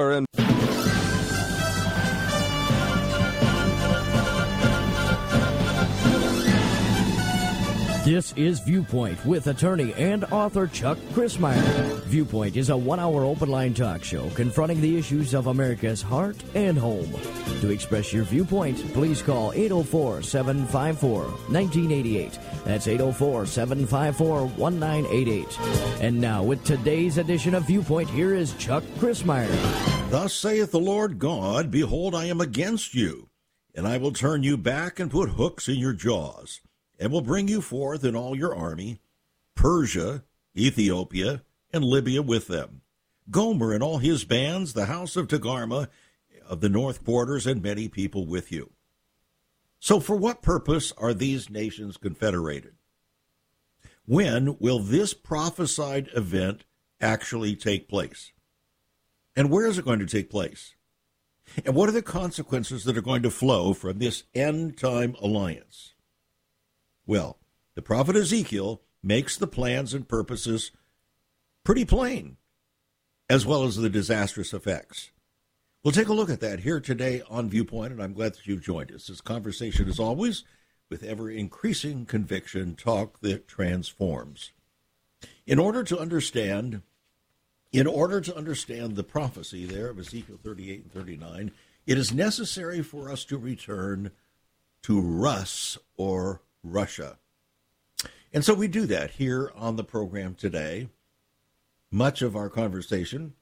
and This is Viewpoint with attorney and author Chuck Crismier. Viewpoint is a one hour open line talk show confronting the issues of America's heart and home. To express your viewpoint, please call 804 754 1988. That's 804 754 1988. And now, with today's edition of Viewpoint, here is Chuck Crismier. Thus saith the Lord God Behold, I am against you, and I will turn you back and put hooks in your jaws and will bring you forth in all your army, Persia, Ethiopia, and Libya with them, Gomer and all his bands, the house of Togarmah of the north quarters, and many people with you. So, for what purpose are these nations confederated? When will this prophesied event actually take place? And where is it going to take place? And what are the consequences that are going to flow from this end time alliance? Well, the prophet Ezekiel makes the plans and purposes pretty plain, as well as the disastrous effects. We'll take a look at that here today on Viewpoint, and I'm glad that you've joined us. This conversation, as always, with ever increasing conviction, talk that transforms. In order to understand, in order to understand the prophecy there of Ezekiel 38 and 39, it is necessary for us to return to Rus or Russia. And so we do that here on the program today. Much of our conversation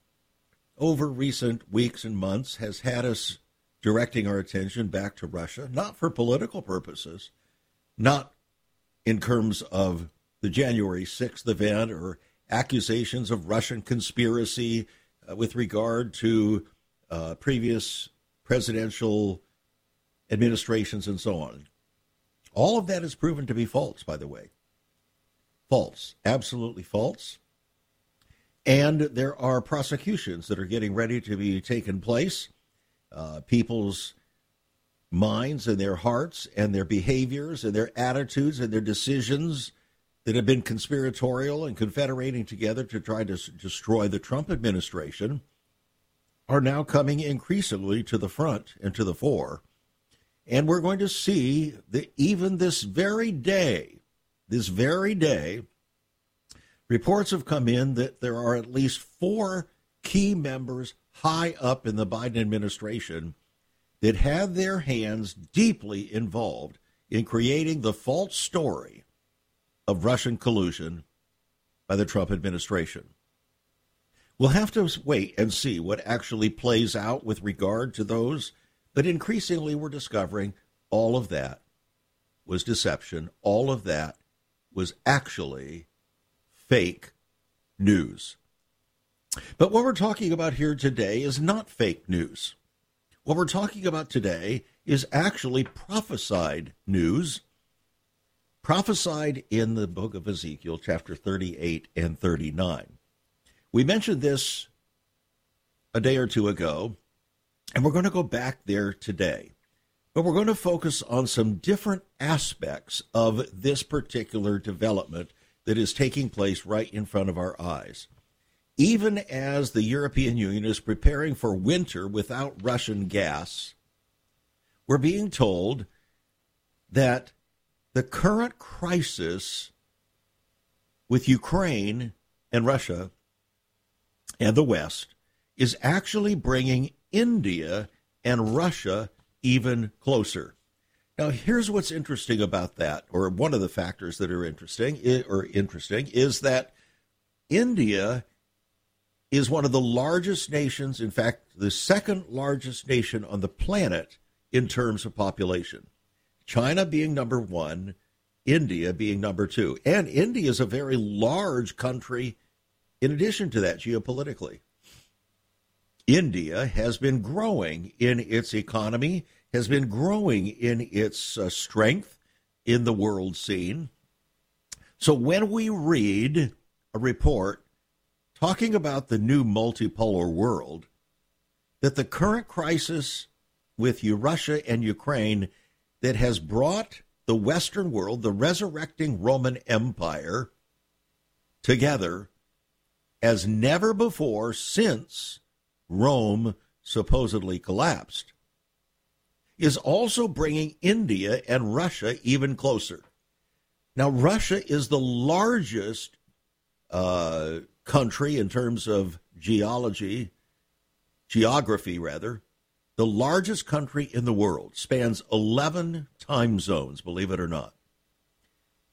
over recent weeks and months has had us directing our attention back to Russia, not for political purposes, not in terms of the January 6th event or accusations of Russian conspiracy uh, with regard to uh, previous presidential administrations and so on. All of that is proven to be false, by the way. False. Absolutely false. And there are prosecutions that are getting ready to be taken place. Uh, people's minds and their hearts and their behaviors and their attitudes and their decisions that have been conspiratorial and confederating together to try to s- destroy the Trump administration are now coming increasingly to the front and to the fore. And we're going to see that even this very day, this very day, reports have come in that there are at least four key members high up in the Biden administration that have their hands deeply involved in creating the false story of Russian collusion by the Trump administration. We'll have to wait and see what actually plays out with regard to those but increasingly, we're discovering all of that was deception. All of that was actually fake news. But what we're talking about here today is not fake news. What we're talking about today is actually prophesied news, prophesied in the book of Ezekiel, chapter 38 and 39. We mentioned this a day or two ago and we're going to go back there today. But we're going to focus on some different aspects of this particular development that is taking place right in front of our eyes. Even as the European Union is preparing for winter without Russian gas, we're being told that the current crisis with Ukraine and Russia and the West is actually bringing India and Russia even closer. Now, here's what's interesting about that, or one of the factors that are interesting, or interesting, is that India is one of the largest nations, in fact, the second largest nation on the planet in terms of population. China being number one, India being number two. And India is a very large country in addition to that geopolitically. India has been growing in its economy, has been growing in its uh, strength in the world scene. So when we read a report talking about the new multipolar world, that the current crisis with Russia and Ukraine that has brought the Western world, the resurrecting Roman Empire, together as never before since Rome supposedly collapsed, is also bringing India and Russia even closer. Now, Russia is the largest uh, country in terms of geology, geography rather, the largest country in the world, spans 11 time zones, believe it or not.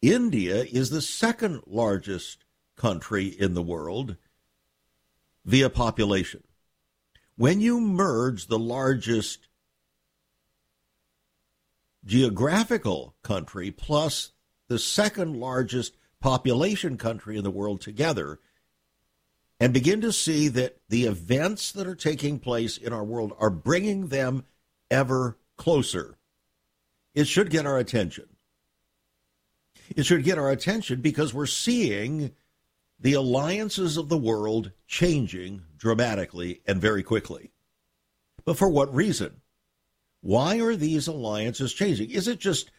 India is the second largest country in the world via population. When you merge the largest geographical country plus the second largest population country in the world together, and begin to see that the events that are taking place in our world are bringing them ever closer. It should get our attention. It should get our attention because we're seeing the alliances of the world changing dramatically and very quickly. But for what reason? Why are these alliances changing? Is it just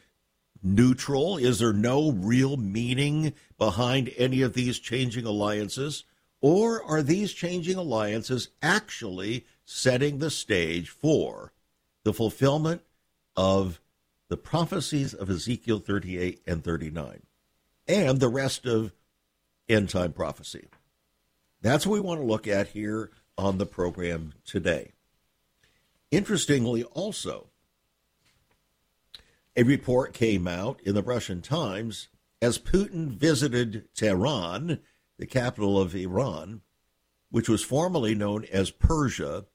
neutral? Is there no real meaning behind any of these changing alliances? Or are these changing alliances actually setting the stage for the fulfillment of the prophecies of Ezekiel 38 and 39 and the rest of end time prophecy? That's what we want to look at here on the program today. Interestingly, also, a report came out in the Russian Times as Putin visited Tehran the capital of Iran, which was formerly known as Persia,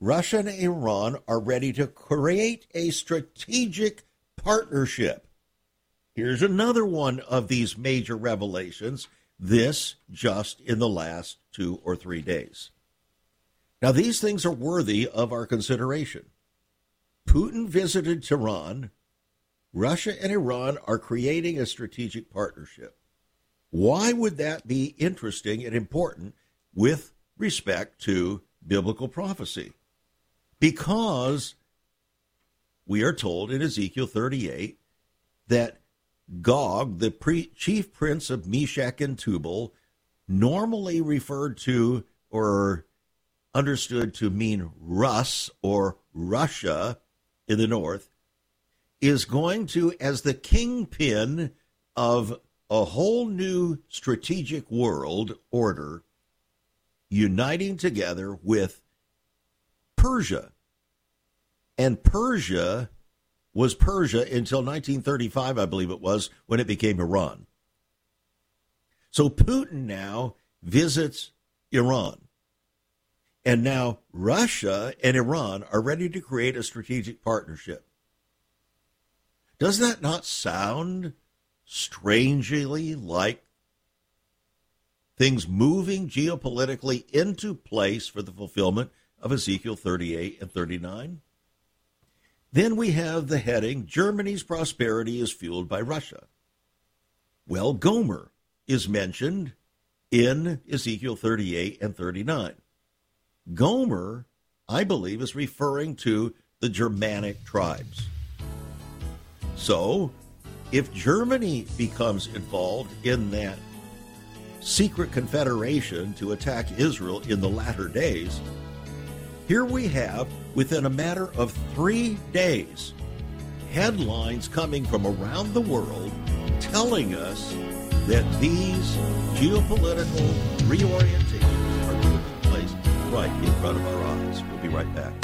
Russia and Iran are ready to create a strategic partnership. Here's another one of these major revelations, this just in the last two or three days. Now, these things are worthy of our consideration. Putin visited Tehran. Russia and Iran are creating a strategic partnership. Why would that be interesting and important with respect to biblical prophecy? Because we are told in Ezekiel 38 that Gog, the pre- chief prince of Meshech and Tubal, normally referred to or understood to mean Rus or Russia in the north, is going to, as the kingpin of a whole new strategic world order uniting together with Persia. And Persia was Persia until 1935, I believe it was, when it became Iran. So Putin now visits Iran. And now Russia and Iran are ready to create a strategic partnership. Does that not sound strangely like things moving geopolitically into place for the fulfillment of Ezekiel 38 and 39. Then we have the heading Germany's prosperity is fueled by Russia. Well, Gomer is mentioned in Ezekiel 38 and 39. Gomer, I believe, is referring to the Germanic tribes. So, if Germany becomes involved in that secret confederation to attack Israel in the latter days, here we have, within a matter of three days, headlines coming from around the world telling us that these geopolitical reorientations are taking place right in front of our eyes. We'll be right back.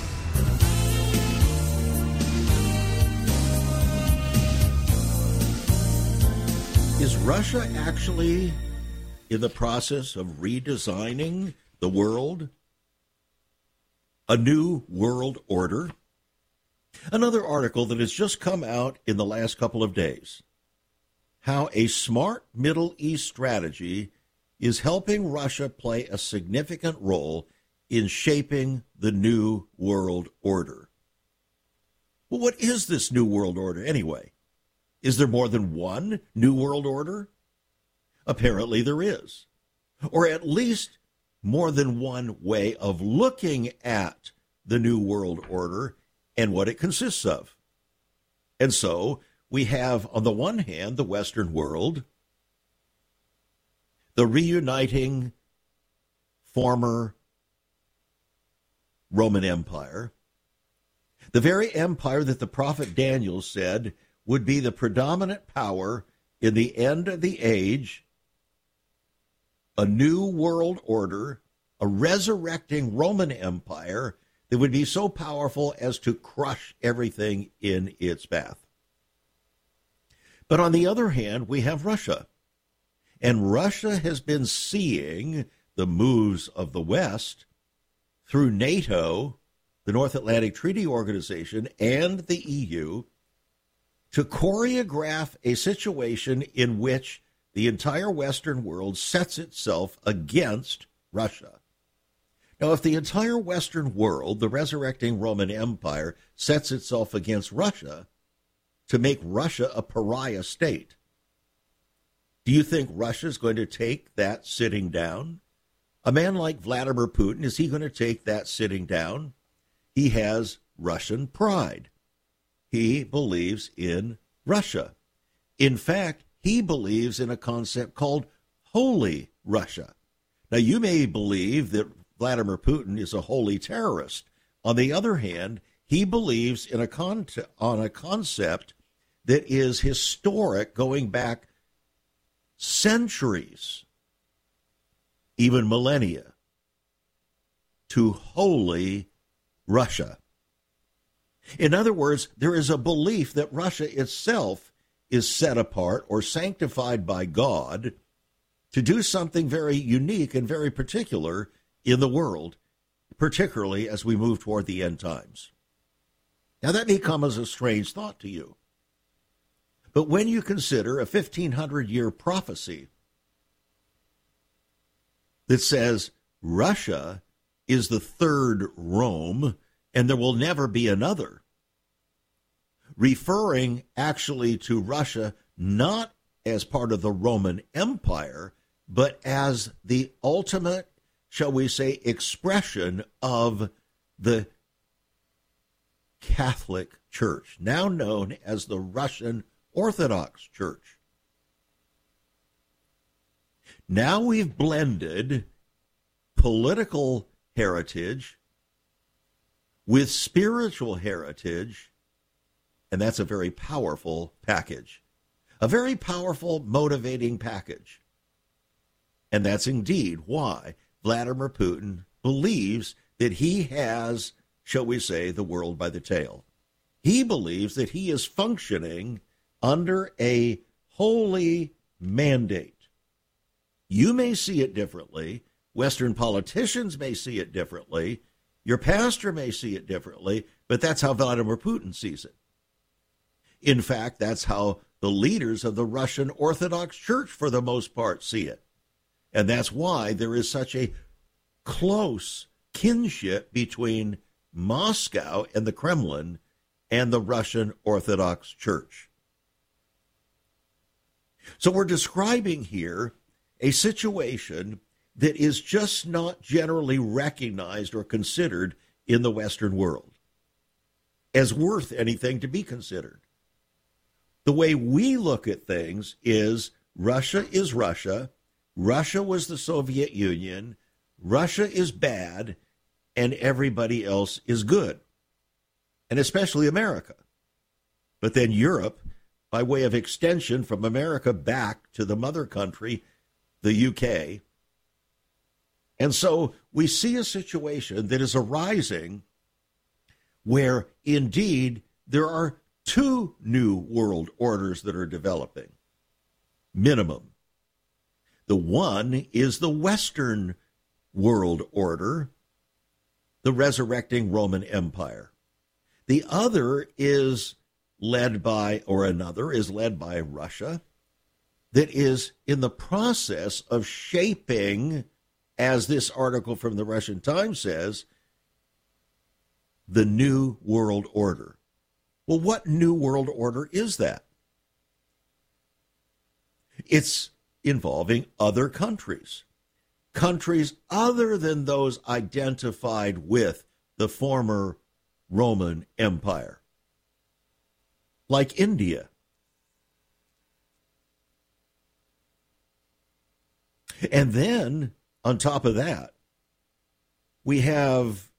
Is Russia actually in the process of redesigning the world? A new world order? Another article that has just come out in the last couple of days. How a smart Middle East strategy is helping Russia play a significant role in shaping the New World Order. Well, what is this New World Order anyway? Is there more than one New World Order? Apparently there is. Or at least more than one way of looking at the New World Order and what it consists of. And so we have, on the one hand, the Western world, the reuniting former Roman Empire, the very empire that the prophet Daniel said would be the predominant power in the end of the age, a new world order, a resurrecting Roman Empire that would be so powerful as to crush everything in its path. But on the other hand, we have Russia. And Russia has been seeing the moves of the West through NATO, the North Atlantic Treaty Organization, and the EU to choreograph a situation in which the entire Western world sets itself against Russia. Now, if the entire Western world, the resurrecting Roman Empire, sets itself against Russia to make Russia a pariah state, do you think Russia is going to take that sitting down? A man like Vladimir Putin, is he going to take that sitting down? He has Russian pride. He believes in Russia. In fact, he believes in a concept called holy Russia. Now, you may believe that Vladimir Putin is a holy terrorist. On the other hand, he believes in a con- on a concept that is historic going back centuries even millennia, to holy Russia. In other words, there is a belief that Russia itself is set apart or sanctified by God to do something very unique and very particular in the world, particularly as we move toward the end times. Now, that may come as a strange thought to you. But when you consider a 1500 year prophecy that says Russia is the third Rome and there will never be another, referring actually to Russia not as part of the Roman Empire, but as the ultimate, shall we say, expression of the Catholic Church, now known as the Russian Orthodox Church. Now we've blended political heritage with spiritual heritage, and that's a very powerful package. A very powerful, motivating package. And that's indeed why Vladimir Putin believes that he has, shall we say, the world by the tail. He believes that he is functioning under a holy mandate. You may see it differently. Western politicians may see it differently. Your pastor may see it differently, but that's how Vladimir Putin sees it. In fact, that's how the leaders of the Russian Orthodox Church, for the most part, see it. And that's why there is such a close kinship between Moscow and the Kremlin and the Russian Orthodox Church. So we're describing here a situation that is just not generally recognized or considered in the Western world as worth anything to be considered. The way we look at things is Russia is Russia, Russia was the Soviet Union, Russia is bad, and everybody else is good, and especially America. But then Europe, by way of extension from America back to the mother country, the UK. And so we see a situation that is arising where indeed there are two new world orders that are developing, minimum. The one is the Western world order, the resurrecting Roman Empire. The other is led by, or another is led by Russia that is in the process of shaping as this article from the Russian Times says, the New World Order. Well, what New World Order is that? It's involving other countries, countries other than those identified with the former Roman Empire, like India. And then, on top of that, we have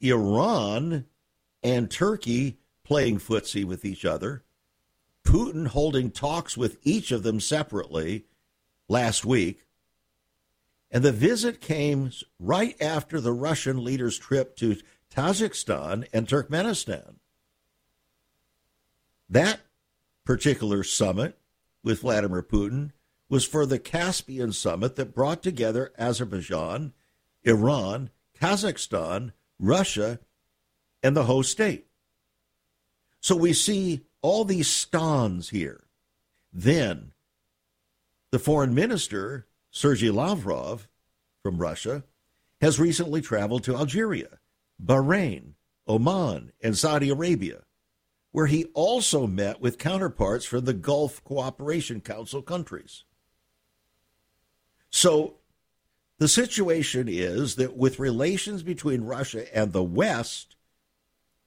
Iran and Turkey playing footsie with each other, Putin holding talks with each of them separately last week. And the visit came right after the Russian leader's trip to Tajikistan and Turkmenistan. That particular summit with Vladimir Putin was for the Caspian summit that brought together Azerbaijan, Iran, Kazakhstan, Russia, and the host state. So we see all these stans here. Then the foreign minister, Sergei Lavrov from Russia, has recently traveled to Algeria, Bahrain, Oman, and Saudi Arabia, where he also met with counterparts from the Gulf Cooperation Council countries. So the situation is that with relations between Russia and the West,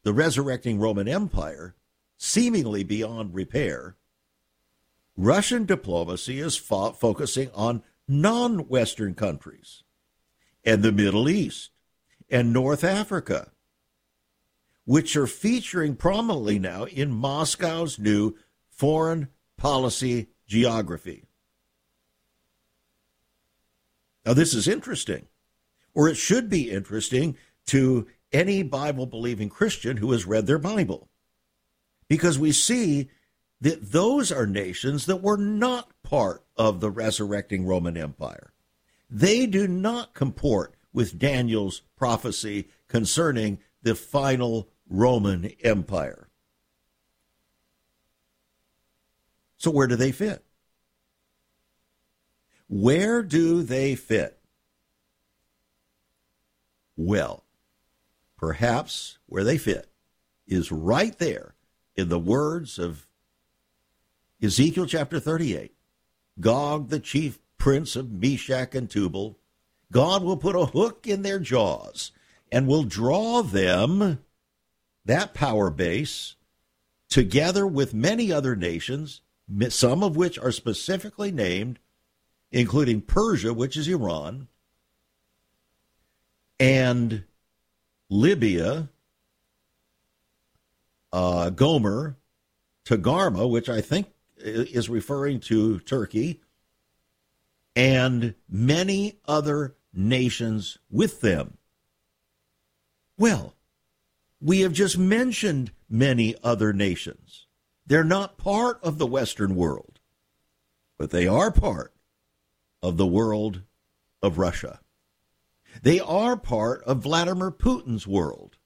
the resurrecting Roman Empire, seemingly beyond repair, Russian diplomacy is fo- focusing on non Western countries and the Middle East and North Africa, which are featuring prominently now in Moscow's new foreign policy geography. Now, this is interesting, or it should be interesting to any Bible believing Christian who has read their Bible, because we see that those are nations that were not part of the resurrecting Roman Empire. They do not comport with Daniel's prophecy concerning the final Roman Empire. So, where do they fit? Where do they fit? Well, perhaps where they fit is right there in the words of Ezekiel chapter 38. Gog, the chief prince of Meshech and Tubal, God will put a hook in their jaws and will draw them, that power base, together with many other nations, some of which are specifically named including Persia, which is Iran, and Libya, uh, Gomer, Togarmah, which I think is referring to Turkey, and many other nations with them. Well, we have just mentioned many other nations. They're not part of the Western world, but they are part of the world of Russia. They are part of Vladimir Putin's world,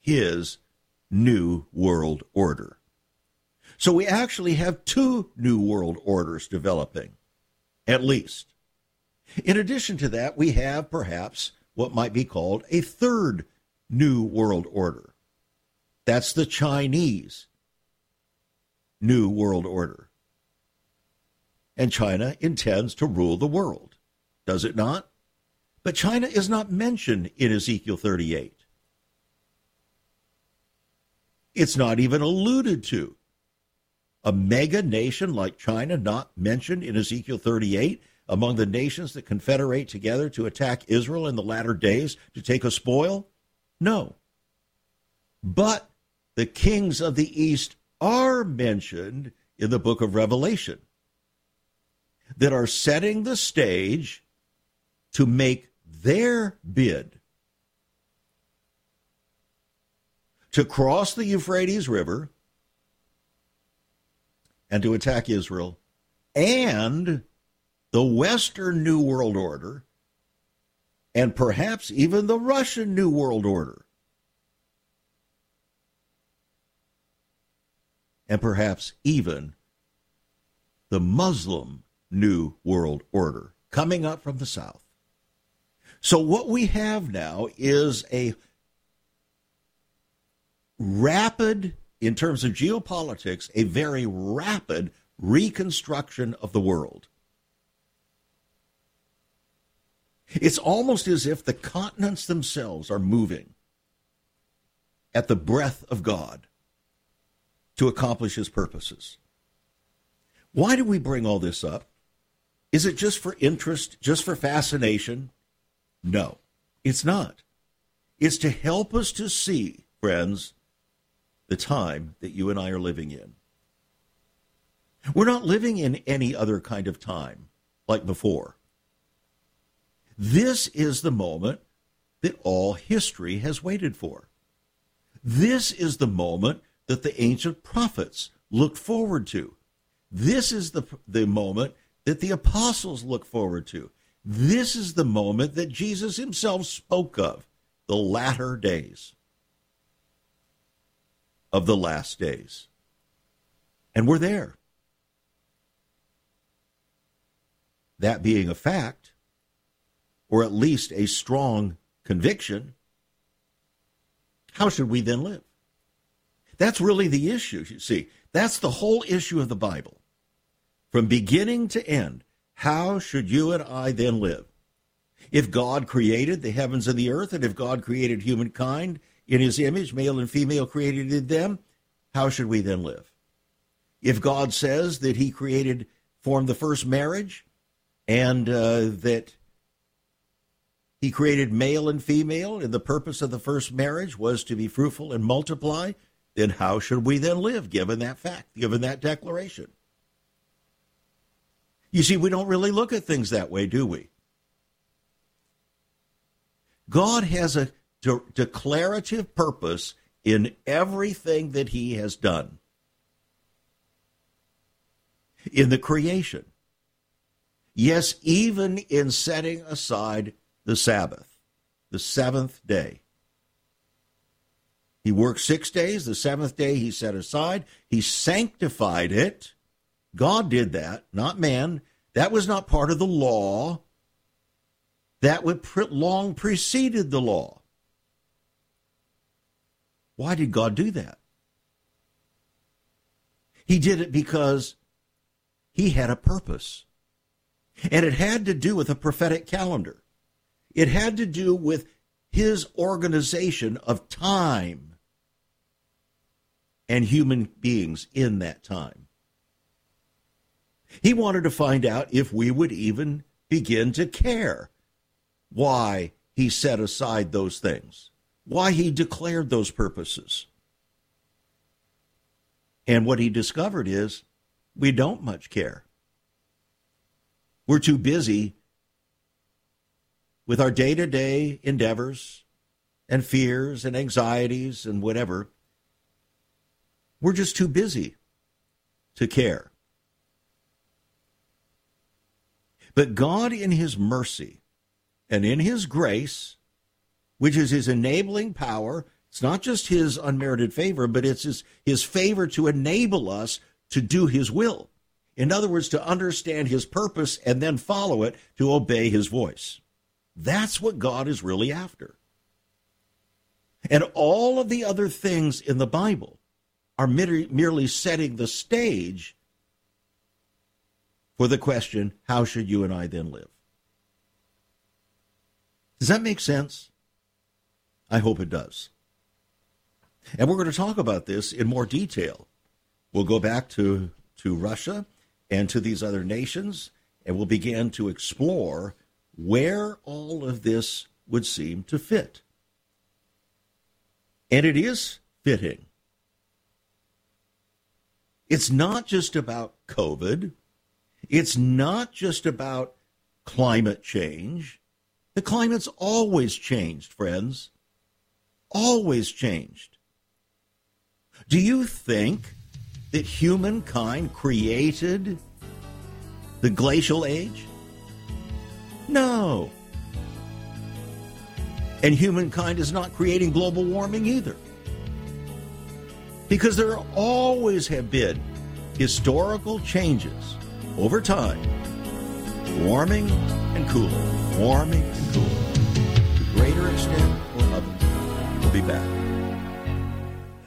his new world order. So we actually have two new world orders developing, at least. In addition to that, we have perhaps what might be called a third new world order. That's the Chinese new world order and China intends to rule the world. Does it not? But China is not mentioned in Ezekiel 38. It's not even alluded to. A mega nation like China not mentioned in Ezekiel 38 among the nations that confederate together to attack Israel in the latter days to take a spoil? No. But the kings of the East are mentioned in the book of Revelation that are setting the stage to make their bid to cross the Euphrates River and to attack Israel and the Western New World Order and perhaps even the Russian New World Order. And perhaps even the Muslim New World Order coming up from the South. So, what we have now is a rapid, in terms of geopolitics, a very rapid reconstruction of the world. It's almost as if the continents themselves are moving at the breath of God to accomplish his purposes. Why do we bring all this up? Is it just for interest, just for fascination? No, it's not. It's to help us to see, friends, the time that you and I are living in. We're not living in any other kind of time like before. This is the moment that all history has waited for. This is the moment that the ancient prophets looked forward to. This is the, the moment that the apostles look forward to. This is the moment that Jesus himself spoke of the latter days of the last days. And we're there. That being a fact, or at least a strong conviction, how should we then live? That's really the issue, you see. That's the whole issue of the Bible. From beginning to end, how should you and I then live? If God created the heavens and the earth, and if God created humankind in his image, male and female created them, how should we then live? If God says that he created, formed the first marriage, and uh, that he created male and female, and the purpose of the first marriage was to be fruitful and multiply, then how should we then live given that fact, given that declaration? You see, we don't really look at things that way, do we? God has a de- declarative purpose in everything that he has done. In the creation. Yes, even in setting aside the Sabbath, the seventh day. He worked six days. The seventh day he set aside. He sanctified it. God did that, not man. That was not part of the law. That would long preceded the law. Why did God do that? He did it because he had a purpose. And it had to do with a prophetic calendar. It had to do with his organization of time and human beings in that time. He wanted to find out if we would even begin to care why he set aside those things, why he declared those purposes. And what he discovered is we don't much care. We're too busy with our day to day endeavors and fears and anxieties and whatever. We're just too busy to care. But God, in His mercy and in His grace, which is His enabling power, it's not just His unmerited favor, but it's His, his favor to enable us to do His will. In other words, to understand His purpose and then follow it to obey His voice. That's what God is really after. And all of the other things in the Bible are merely setting the stage for the question how should you and I then live? Does that make sense? I hope it does. And we're going to talk about this in more detail. We'll go back to, to Russia and to these other nations, and we'll begin to explore where all of this would seem to fit. And it is fitting. It's not just about COVID. It's not just about climate change. The climate's always changed, friends. Always changed. Do you think that humankind created the glacial age? No. And humankind is not creating global warming either. Because there always have been historical changes over time, warming and cooling, warming and cooling, to greater extent or other. We'll be back.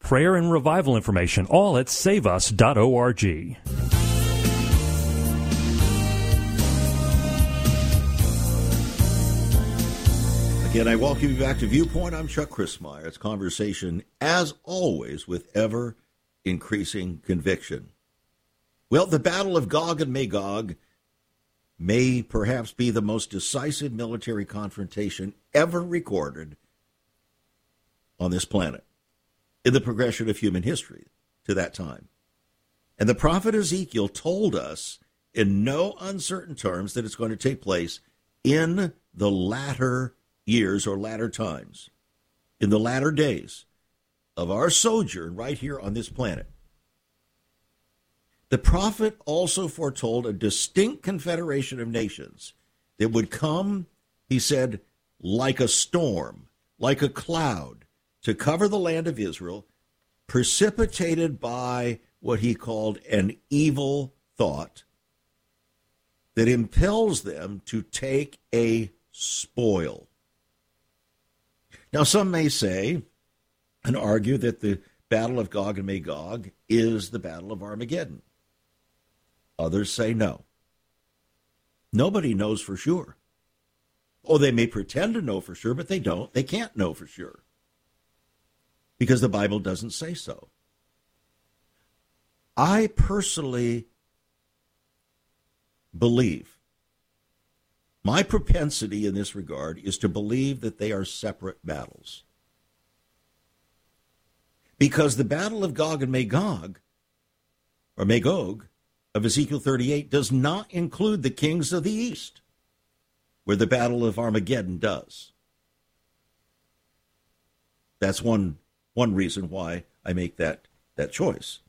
prayer and revival information, all at saveus.org. Again, I welcome you back to Viewpoint. I'm Chuck Crismier. It's conversation, as always, with ever increasing conviction. Well, the Battle of Gog and Magog may perhaps be the most decisive military confrontation ever recorded on this planet in the progression of human history to that time. And the prophet Ezekiel told us in no uncertain terms that it's going to take place in the latter years or latter times, in the latter days of our sojourn right here on this planet. The prophet also foretold a distinct confederation of nations that would come, he said, like a storm, like a cloud, to cover the land of Israel, precipitated by what he called an evil thought that impels them to take a spoil. Now, some may say and argue that the Battle of Gog and Magog is the Battle of Armageddon. Others say no. Nobody knows for sure. Oh, they may pretend to know for sure, but they don't. They can't know for sure because the Bible doesn't say so. I personally believe my propensity in this regard is to believe that they are separate battles. Because the battle of Gog and Magog, or Magog, of Ezekiel 38 does not include the kings of the east, where the battle of Armageddon does. That's one, one reason why I make that, that choice.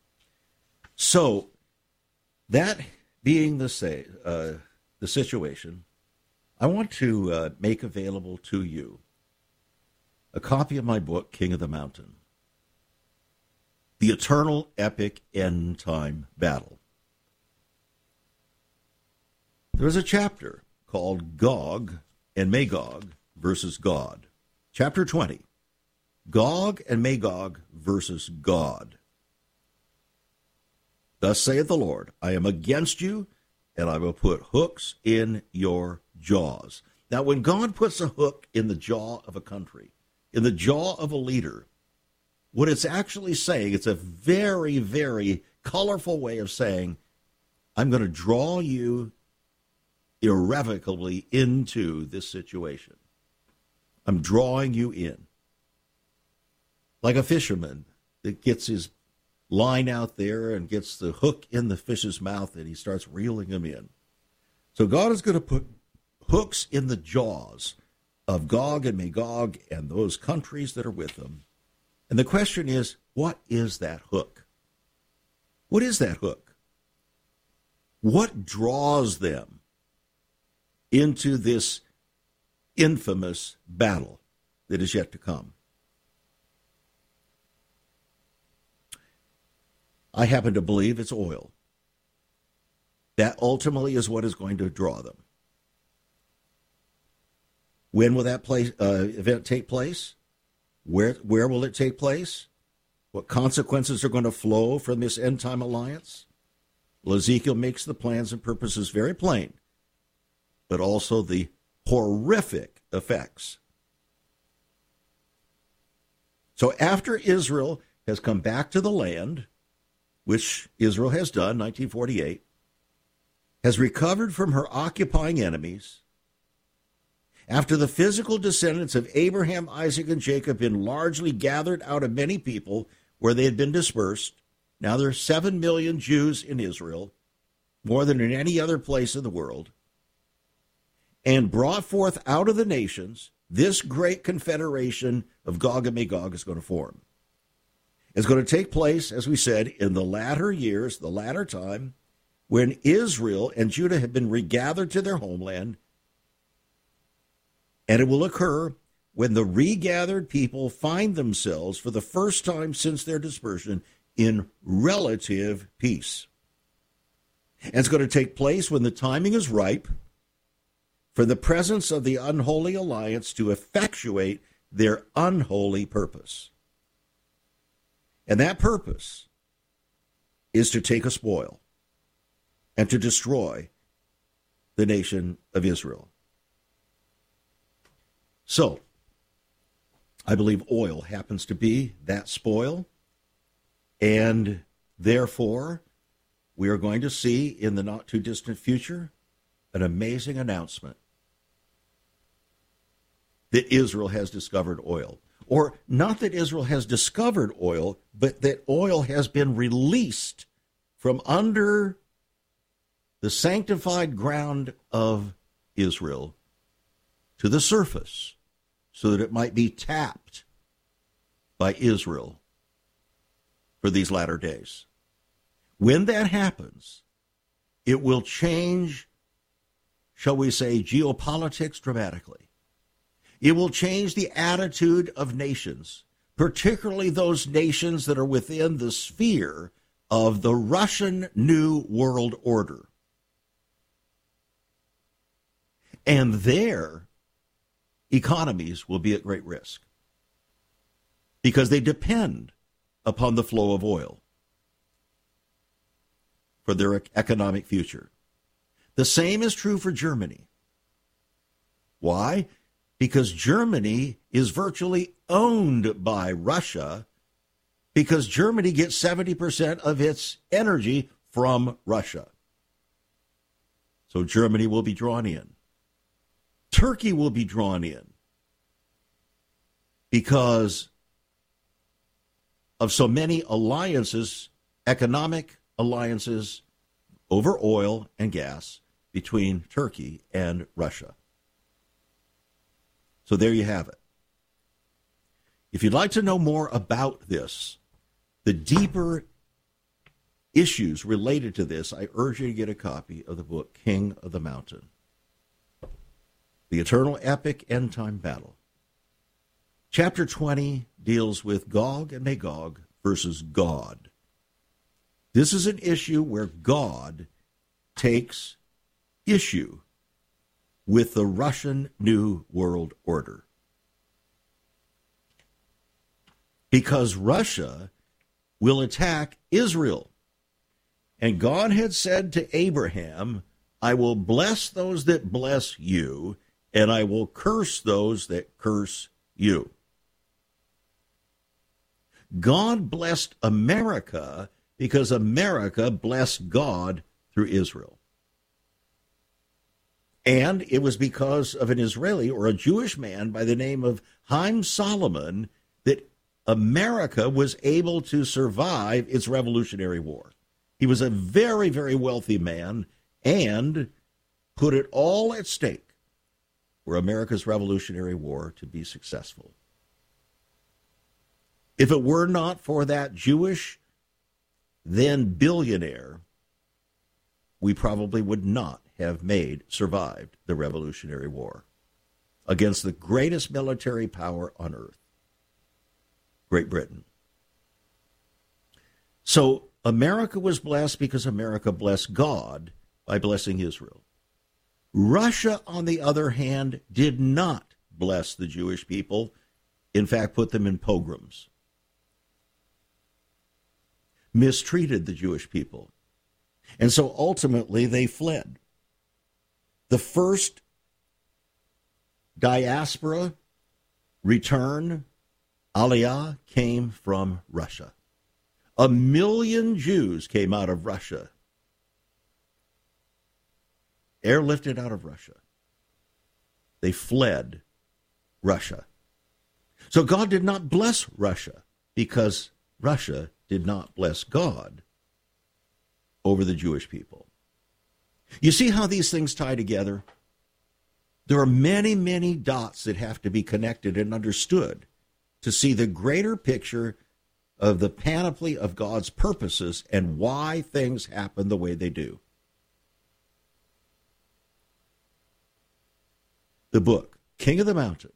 So, that being the, say, uh, the situation, I want to uh, make available to you a copy of my book, King of the Mountain The Eternal Epic End Time Battle. There is a chapter called Gog and Magog versus God. Chapter 20 Gog and Magog versus God. Thus saith the Lord, I am against you, and I will put hooks in your jaws. Now, when God puts a hook in the jaw of a country, in the jaw of a leader, what it's actually saying, it's a very, very colorful way of saying, I'm going to draw you irrevocably into this situation. I'm drawing you in. Like a fisherman that gets his line out there and gets the hook in the fish's mouth and he starts reeling him in. So God is going to put hooks in the jaws of Gog and Magog and those countries that are with them. And the question is, what is that hook? What is that hook? What draws them into this infamous battle that is yet to come? I happen to believe it's oil. That ultimately is what is going to draw them. When will that place, uh, event take place? Where, where will it take place? What consequences are going to flow from this end time alliance? Well, Ezekiel makes the plans and purposes very plain, but also the horrific effects. So after Israel has come back to the land, which Israel has done, 1948, has recovered from her occupying enemies. After the physical descendants of Abraham, Isaac, and Jacob been largely gathered out of many people where they had been dispersed, now there are 7 million Jews in Israel, more than in any other place in the world, and brought forth out of the nations, this great confederation of Gog and Magog is going to form. It's going to take place, as we said, in the latter years, the latter time, when Israel and Judah have been regathered to their homeland. And it will occur when the regathered people find themselves for the first time since their dispersion in relative peace. And it's going to take place when the timing is ripe for the presence of the unholy alliance to effectuate their unholy purpose. And that purpose is to take a spoil and to destroy the nation of Israel. So, I believe oil happens to be that spoil, and therefore, we are going to see in the not too distant future an amazing announcement that Israel has discovered oil. Or not that Israel has discovered oil, but that oil has been released from under the sanctified ground of Israel to the surface so that it might be tapped by Israel for these latter days. When that happens, it will change, shall we say, geopolitics dramatically. It will change the attitude of nations, particularly those nations that are within the sphere of the Russian New World Order. And their economies will be at great risk because they depend upon the flow of oil for their economic future. The same is true for Germany. Why? Because Germany is virtually owned by Russia because Germany gets 70% of its energy from Russia. So Germany will be drawn in. Turkey will be drawn in because of so many alliances, economic alliances over oil and gas between Turkey and Russia. So there you have it. If you'd like to know more about this, the deeper issues related to this, I urge you to get a copy of the book King of the Mountain The Eternal Epic End Time Battle. Chapter 20 deals with Gog and Magog versus God. This is an issue where God takes issue with the Russian New World Order. Because Russia will attack Israel. And God had said to Abraham, I will bless those that bless you, and I will curse those that curse you. God blessed America because America blessed God through Israel. And it was because of an Israeli or a Jewish man by the name of Haym Salomon that America was able to survive its Revolutionary War. He was a very, very wealthy man and put it all at stake for America's Revolutionary War to be successful. If it were not for that Jewish, then billionaire, we probably would not have made survived the Revolutionary War against the greatest military power on earth, Great Britain. So America was blessed because America blessed God by blessing Israel. Russia, on the other hand, did not bless the Jewish people, in fact, put them in pogroms, mistreated the Jewish people. And so ultimately they fled. The first diaspora return, Aliyah, came from Russia. A million Jews came out of Russia, airlifted out of Russia. They fled Russia. So God did not bless Russia because Russia did not bless God over the Jewish people. You see how these things tie together? There are many, many dots that have to be connected and understood to see the greater picture of the panoply of God's purposes and why things happen the way they do. The book, King of the Mountain,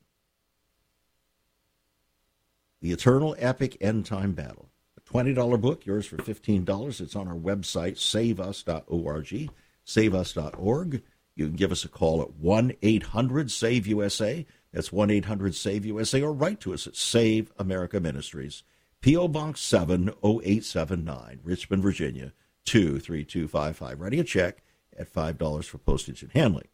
The Eternal Epic End Time Battle. A $20 book, yours for $15. It's on our website, saveus.org, saveus.org. You can give us a call at 1 800 SAVE USA. That's 1 800 SAVE USA, or write to us at Save America Ministries, P.O. Box 70879, Richmond, Virginia 23255. Writing a check at $5 for postage and handling.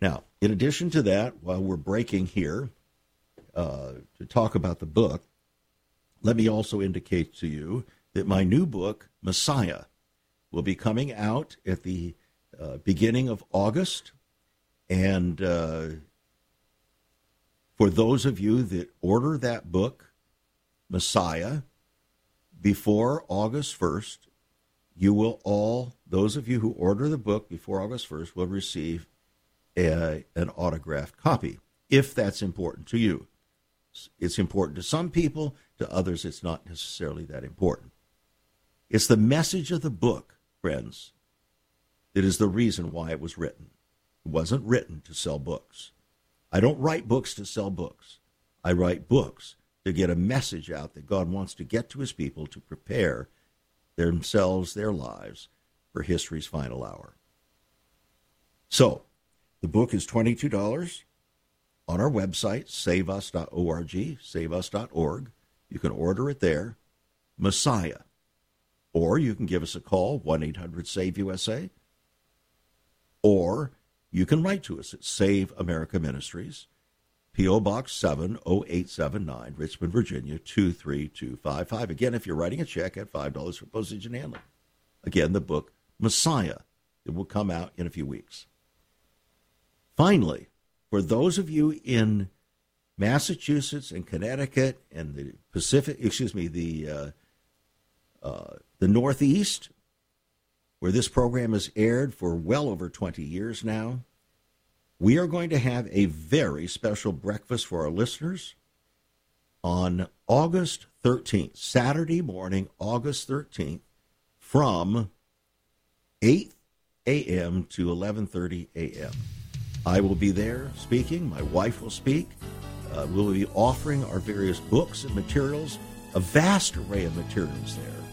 Now, in addition to that, while we're breaking here uh, to talk about the book, let me also indicate to you that my new book, Messiah, will be coming out at the uh, beginning of August. And uh, for those of you that order that book, Messiah, before August 1st, you will all, those of you who order the book before August 1st, will receive a, an autographed copy, if that's important to you. It's important to some people, to others, it's not necessarily that important. It's the message of the book, friends, it is the reason why it was written. It wasn't written to sell books. I don't write books to sell books. I write books to get a message out that God wants to get to his people to prepare themselves, their lives, for history's final hour. So, the book is $22 on our website, saveus.org, saveus.org. You can order it there. Messiah. Or you can give us a call, 1 800 SAVE USA. Or you can write to us at Save America Ministries, P.O. Box 70879, Richmond, Virginia 23255. Again, if you're writing a check at $5 for postage and handling. Again, the book Messiah. It will come out in a few weeks. Finally, for those of you in Massachusetts and Connecticut and the Pacific, excuse me, the uh, uh, the Northeast, where this program has aired for well over 20 years now, we are going to have a very special breakfast for our listeners on August 13th, Saturday morning, August 13th, from 8 a.m. to 11:30 a.m. I will be there speaking. My wife will speak. Uh, we'll be offering our various books and materials. A vast array of materials there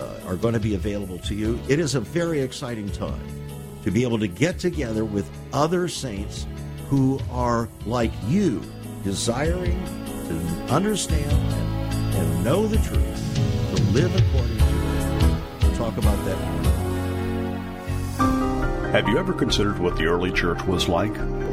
uh, are going to be available to you. It is a very exciting time to be able to get together with other saints who are like you, desiring to understand and, know the truth, to live according to it. We'll talk about that have you ever considered what the early church was like?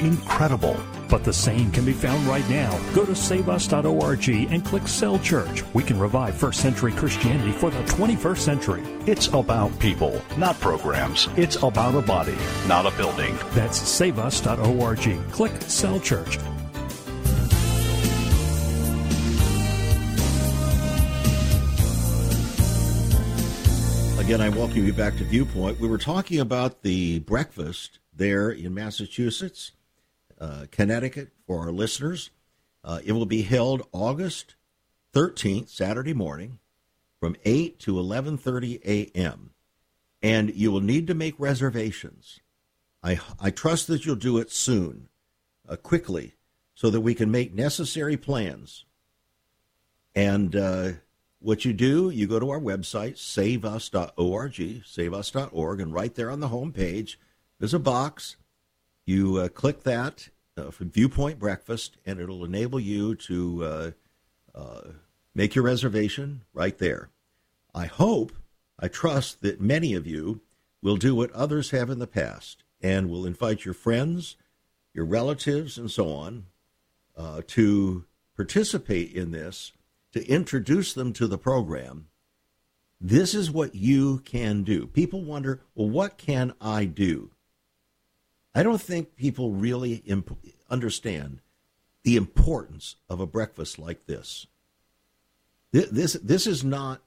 Incredible. But the same can be found right now. Go to saveus.org and click Cell Church. We can revive first century Christianity for the 21st century. It's about people, not programs. It's about a body, not a building. That's saveus.org. Click Cell Church. Again, I welcome you back to Viewpoint. We were talking about the breakfast there in Massachusetts uh, Connecticut for our listeners. Uh, it will be held August 13th, Saturday morning, from 8 to 11:30 a.m. And you will need to make reservations. I, I trust that you'll do it soon, uh, quickly, so that we can make necessary plans. And uh, what you do, you go to our website, saveus.org, saveus.org, and right there on the home page, there's a box. You uh, click that uh, from Viewpoint Breakfast, and it'll enable you to uh, uh, make your reservation right there. I hope, I trust that many of you will do what others have in the past and will invite your friends, your relatives, and so on uh, to participate in this, to introduce them to the program. This is what you can do. People wonder, well, what can I do? I don't think people really imp- understand the importance of a breakfast like this. This, this is not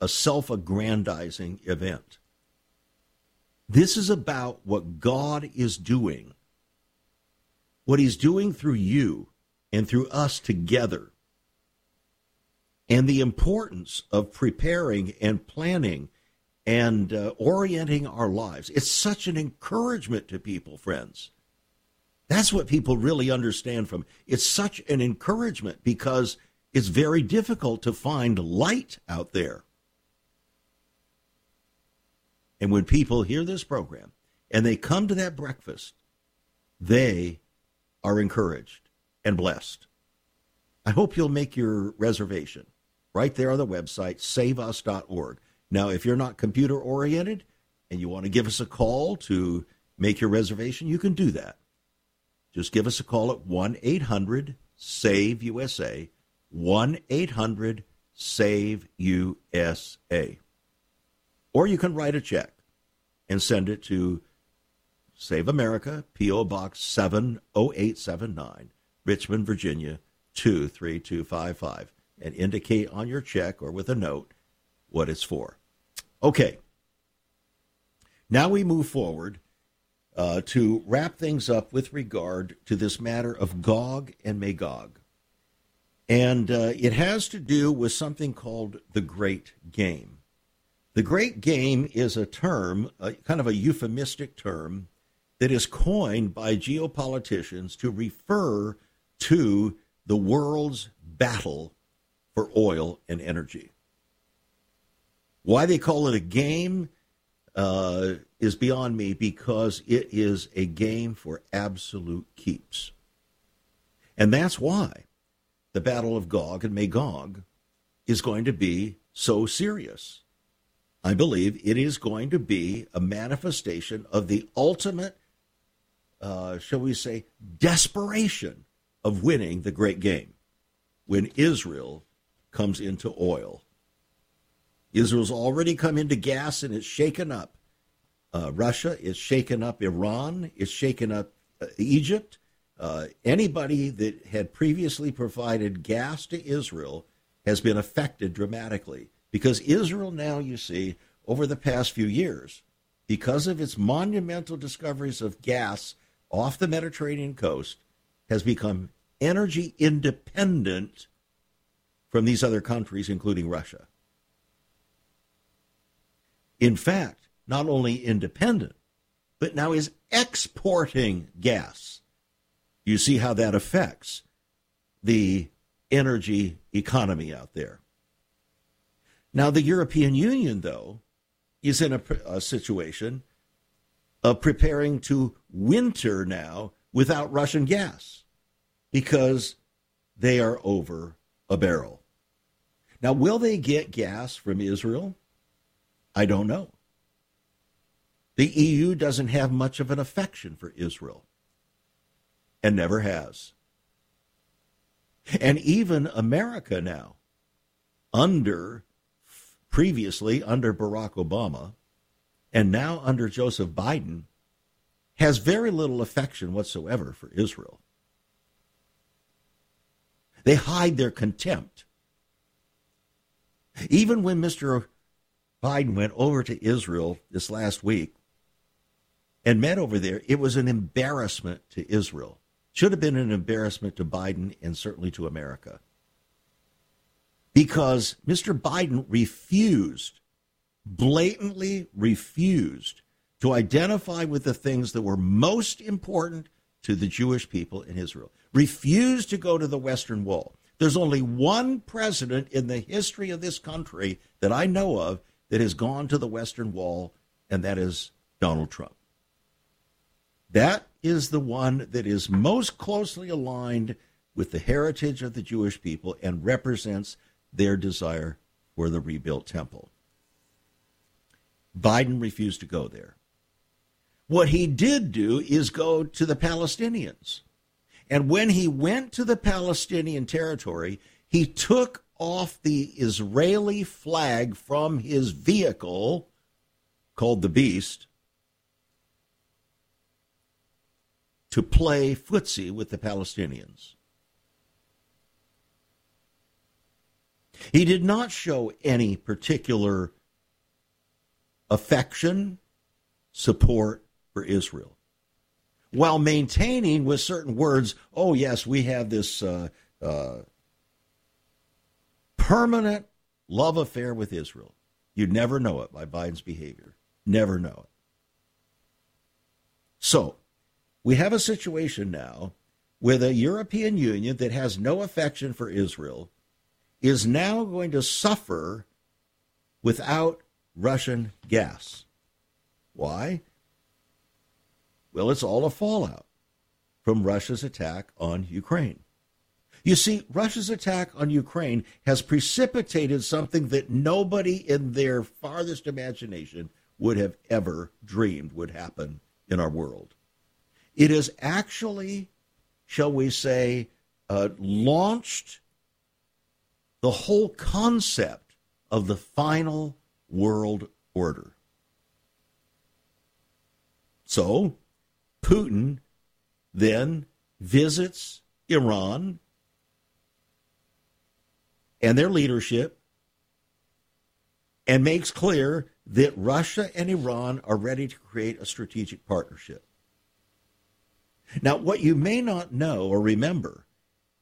a self aggrandizing event. This is about what God is doing, what He's doing through you and through us together, and the importance of preparing and planning and uh, orienting our lives. It's such an encouragement to people, friends. That's what people really understand from. It's such an encouragement because it's very difficult to find light out there. And when people hear this program and they come to that breakfast, they are encouraged and blessed. I hope you'll make your reservation right there on the website, saveus.org. Now, if you're not computer oriented and you want to give us a call to make your reservation, you can do that. Just give us a call at 1 800 SAVE USA, 1 800 SAVE USA. Or you can write a check and send it to Save America, P.O. Box 70879, Richmond, Virginia 23255, and indicate on your check or with a note what it's for. Okay. Now we move forward uh, to wrap things up with regard to this matter of Gog and Magog. And uh, it has to do with something called the Great Game. The Great Game is a term, a, kind of a euphemistic term, that is coined by geopoliticians to refer to the world's battle for oil and energy. Why they call it a game uh, is beyond me because it is a game for absolute keeps. And that's why the Battle of Gog and Magog is going to be so serious. I believe it is going to be a manifestation of the ultimate, uh, shall we say, desperation of winning the great game when Israel comes into oil. Israel's already come into gas and it's shaken up. Uh, Russia is shaken up Iran, it's shaken up uh, Egypt. Uh, anybody that had previously provided gas to Israel has been affected dramatically. Because Israel now, you see, over the past few years, because of its monumental discoveries of gas off the Mediterranean coast, has become energy independent from these other countries, including Russia. In fact, not only independent, but now is exporting gas. You see how that affects the energy economy out there. Now, the European Union, though, is in a, a situation of preparing to winter now without Russian gas because they are over a barrel. Now, will they get gas from Israel? I don't know. The EU doesn't have much of an affection for Israel and never has. And even America now, under previously under Barack Obama and now under Joseph Biden, has very little affection whatsoever for Israel. They hide their contempt. Even when Mr. Biden went over to Israel this last week and met over there, it was an embarrassment to Israel. Should have been an embarrassment to Biden and certainly to America because Mr. Biden refused, blatantly refused, to identify with the things that were most important to the Jewish people in Israel. Refused to go to the Western Wall. There's only one president in the history of this country that I know of that has gone to the Western Wall, and that is Donald Trump. That is the one that is most closely aligned with the heritage of the Jewish people and represents their desire for the rebuilt temple. Biden refused to go there. What he did do is go to the Palestinians. And when he went to the Palestinian territory, he took off the Israeli flag from his vehicle called the Beast to play footsie with the Palestinians. He did not show any particular affection, support for Israel, while maintaining with certain words, oh, yes, we have this uh, uh, permanent love affair with Israel. You'd never know it by Biden's behavior. Never know it. So, we have a situation now with a European Union that has no affection for Israel is now going to suffer without Russian gas. Why? Well, it's all a fallout from Russia's attack on Ukraine. You see, Russia's attack on Ukraine has precipitated something that nobody in their farthest imagination would have ever dreamed would happen in our world. It has actually, shall we say, uh, launched the whole concept of the final world order. So, Putin then visits Iran and their leadership and makes clear that Russia and Iran are ready to create a strategic partnership. Now, what you may not know or remember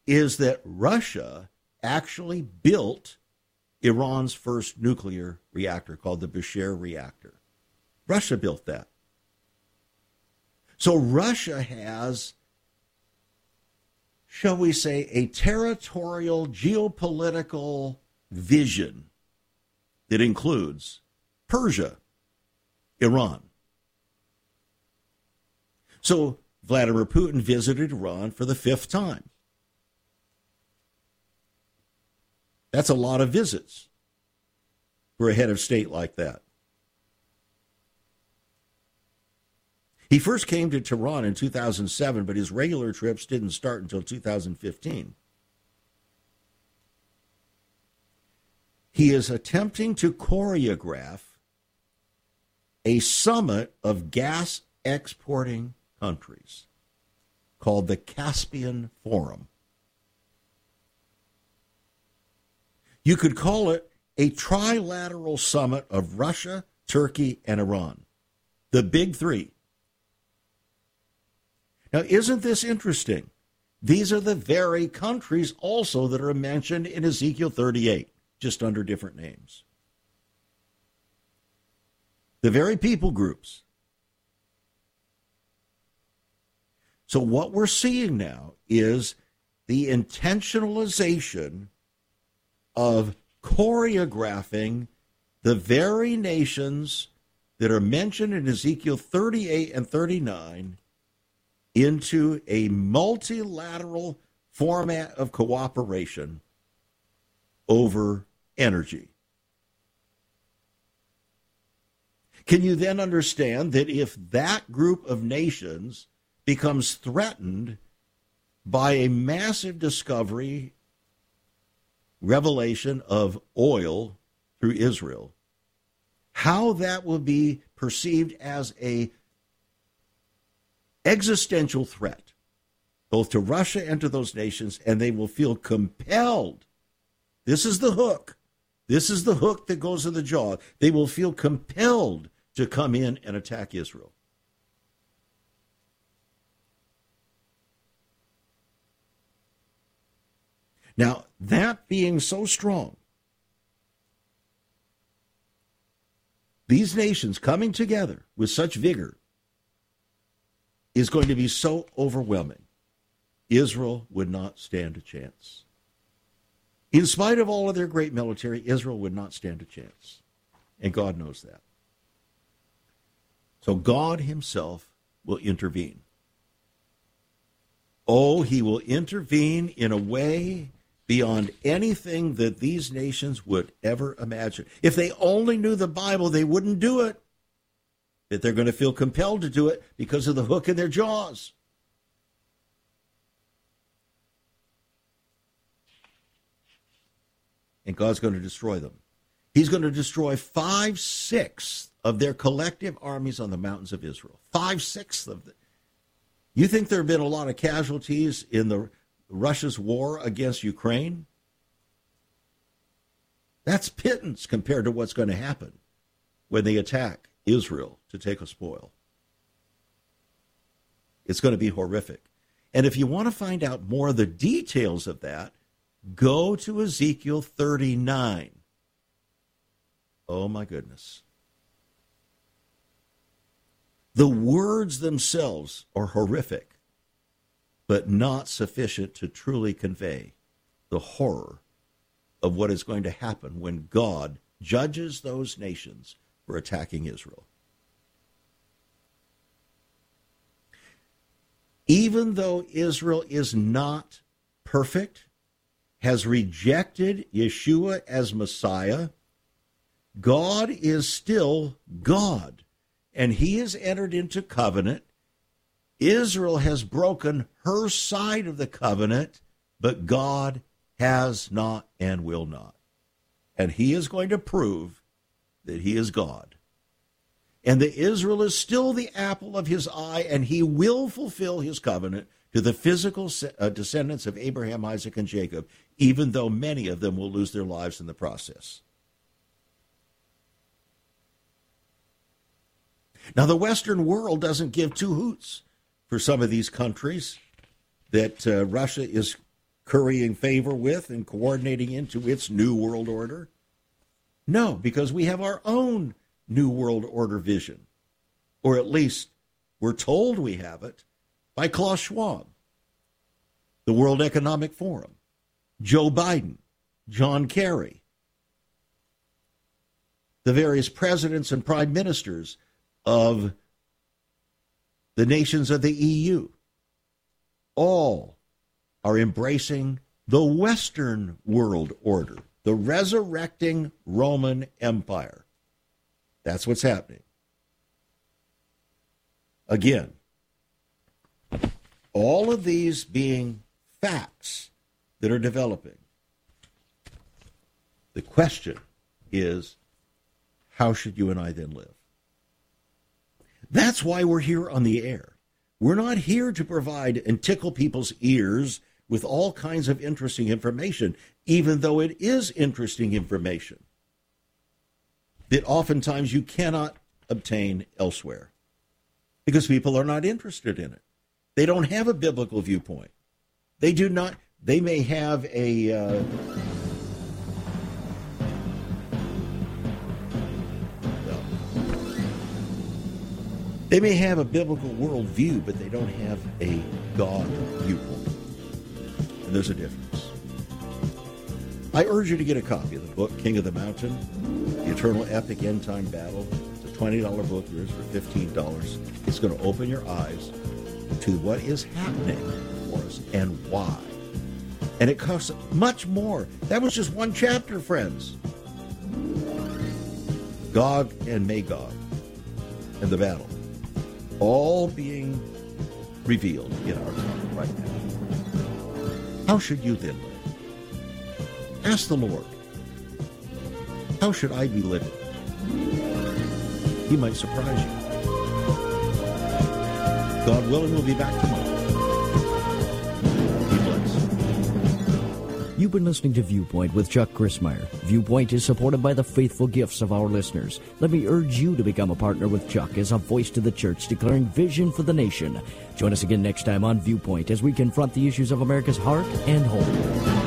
is that Russia actually built Iran's first nuclear reactor called the Bushehr reactor. Russia built that. So Russia has, shall we say, a territorial geopolitical vision that includes Persia, Iran. So Vladimir Putin visited Iran for the fifth time. That's a lot of visits for a head of state like that. He first came to Tehran in 2007, but his regular trips didn't start until 2015. He is attempting to choreograph a summit of gas exporting countries called the Caspian Forum. You could call it a trilateral summit of Russia, Turkey, and Iran. The big three. Now, isn't this interesting? These are the very countries also that are mentioned in Ezekiel 38, just under different names. The very people groups. So, what we're seeing now is the intentionalization of choreographing the very nations that are mentioned in Ezekiel 38 and 39 into a multilateral format of cooperation over energy. Can you then understand that if that group of nations becomes threatened by a massive discovery revelation of oil through Israel, how that will be perceived as a existential threat both to Russia and to those nations and they will feel compelled. This is the hook. This is the hook that goes in the jaw. They will feel compelled to come in and attack Israel. Now, that being so strong, these nations coming together with such vigor is going to be so overwhelming. Israel would not stand a chance. In spite of all of their great military, Israel would not stand a chance. And God knows that. So God Himself will intervene. Oh, He will intervene in a way beyond anything that these nations would ever imagine. If they only knew the Bible, they wouldn't do it. That they're going to feel compelled to do it because of the hook in their jaws. And God's going to destroy them. He's going to destroy five sixths of their collective armies on the mountains of Israel. Five sixths of them. You think there have been a lot of casualties in the Russia's war against Ukraine? That's pittance compared to what's going to happen when they attack Israel to take a spoil. It's going to be horrific. And if you want to find out more of the details of that, go to Ezekiel 39. Oh my goodness. The words themselves are horrific, but not sufficient to truly convey the horror of what is going to happen when God judges those nations for attacking Israel. Even though Israel is not perfect, has rejected Yeshua as Messiah, God is still God and he has entered into covenant. Israel has broken her side of the covenant, but God has not and will not. And he is going to prove that he is God. And that Israel is still the apple of his eye, and he will fulfill his covenant to the physical uh, descendants of Abraham, Isaac, and Jacob, even though many of them will lose their lives in the process. Now, the Western world doesn't give two hoots for some of these countries that uh, Russia is currying favor with and coordinating into its new world order. No, because we have our own new world order vision, or at least we're told we have it by Klaus Schwab, the World Economic Forum, Joe Biden, John Kerry, the various presidents and prime ministers of the nations of the EU. All are embracing the Western world order, the resurrecting Roman Empire. That's what's happening. Again, all of these being facts that are developing. The question is how should you and I then live? That's why we're here on the air. We're not here to provide and tickle people's ears with all kinds of interesting information, even though it is interesting information that oftentimes you cannot obtain elsewhere because people are not interested in it. They don't have a biblical viewpoint. They do not, they may have a. Uh, They may have a biblical worldview, but they don't have a God viewpoint. And there's a difference. I urge you to get a copy of the book, King of the Mountain, The Eternal Epic End Time Battle. It's a $20 book. Yours for $15. It's going to open your eyes to what is happening for us and why. And it costs much more. That was just one chapter, friends. Gog and Magog and the battle all being revealed in our time right now. How should you then live? Ask the Lord, how should I be living? He might surprise you. God willing, we'll be back tomorrow. You've been listening to Viewpoint with Chuck Crismier. Viewpoint is supported by the faithful gifts of our listeners. Let me urge you to become a partner with Chuck as a voice to the church declaring vision for the nation. Join us again next time on Viewpoint as we confront the issues of America's heart and home.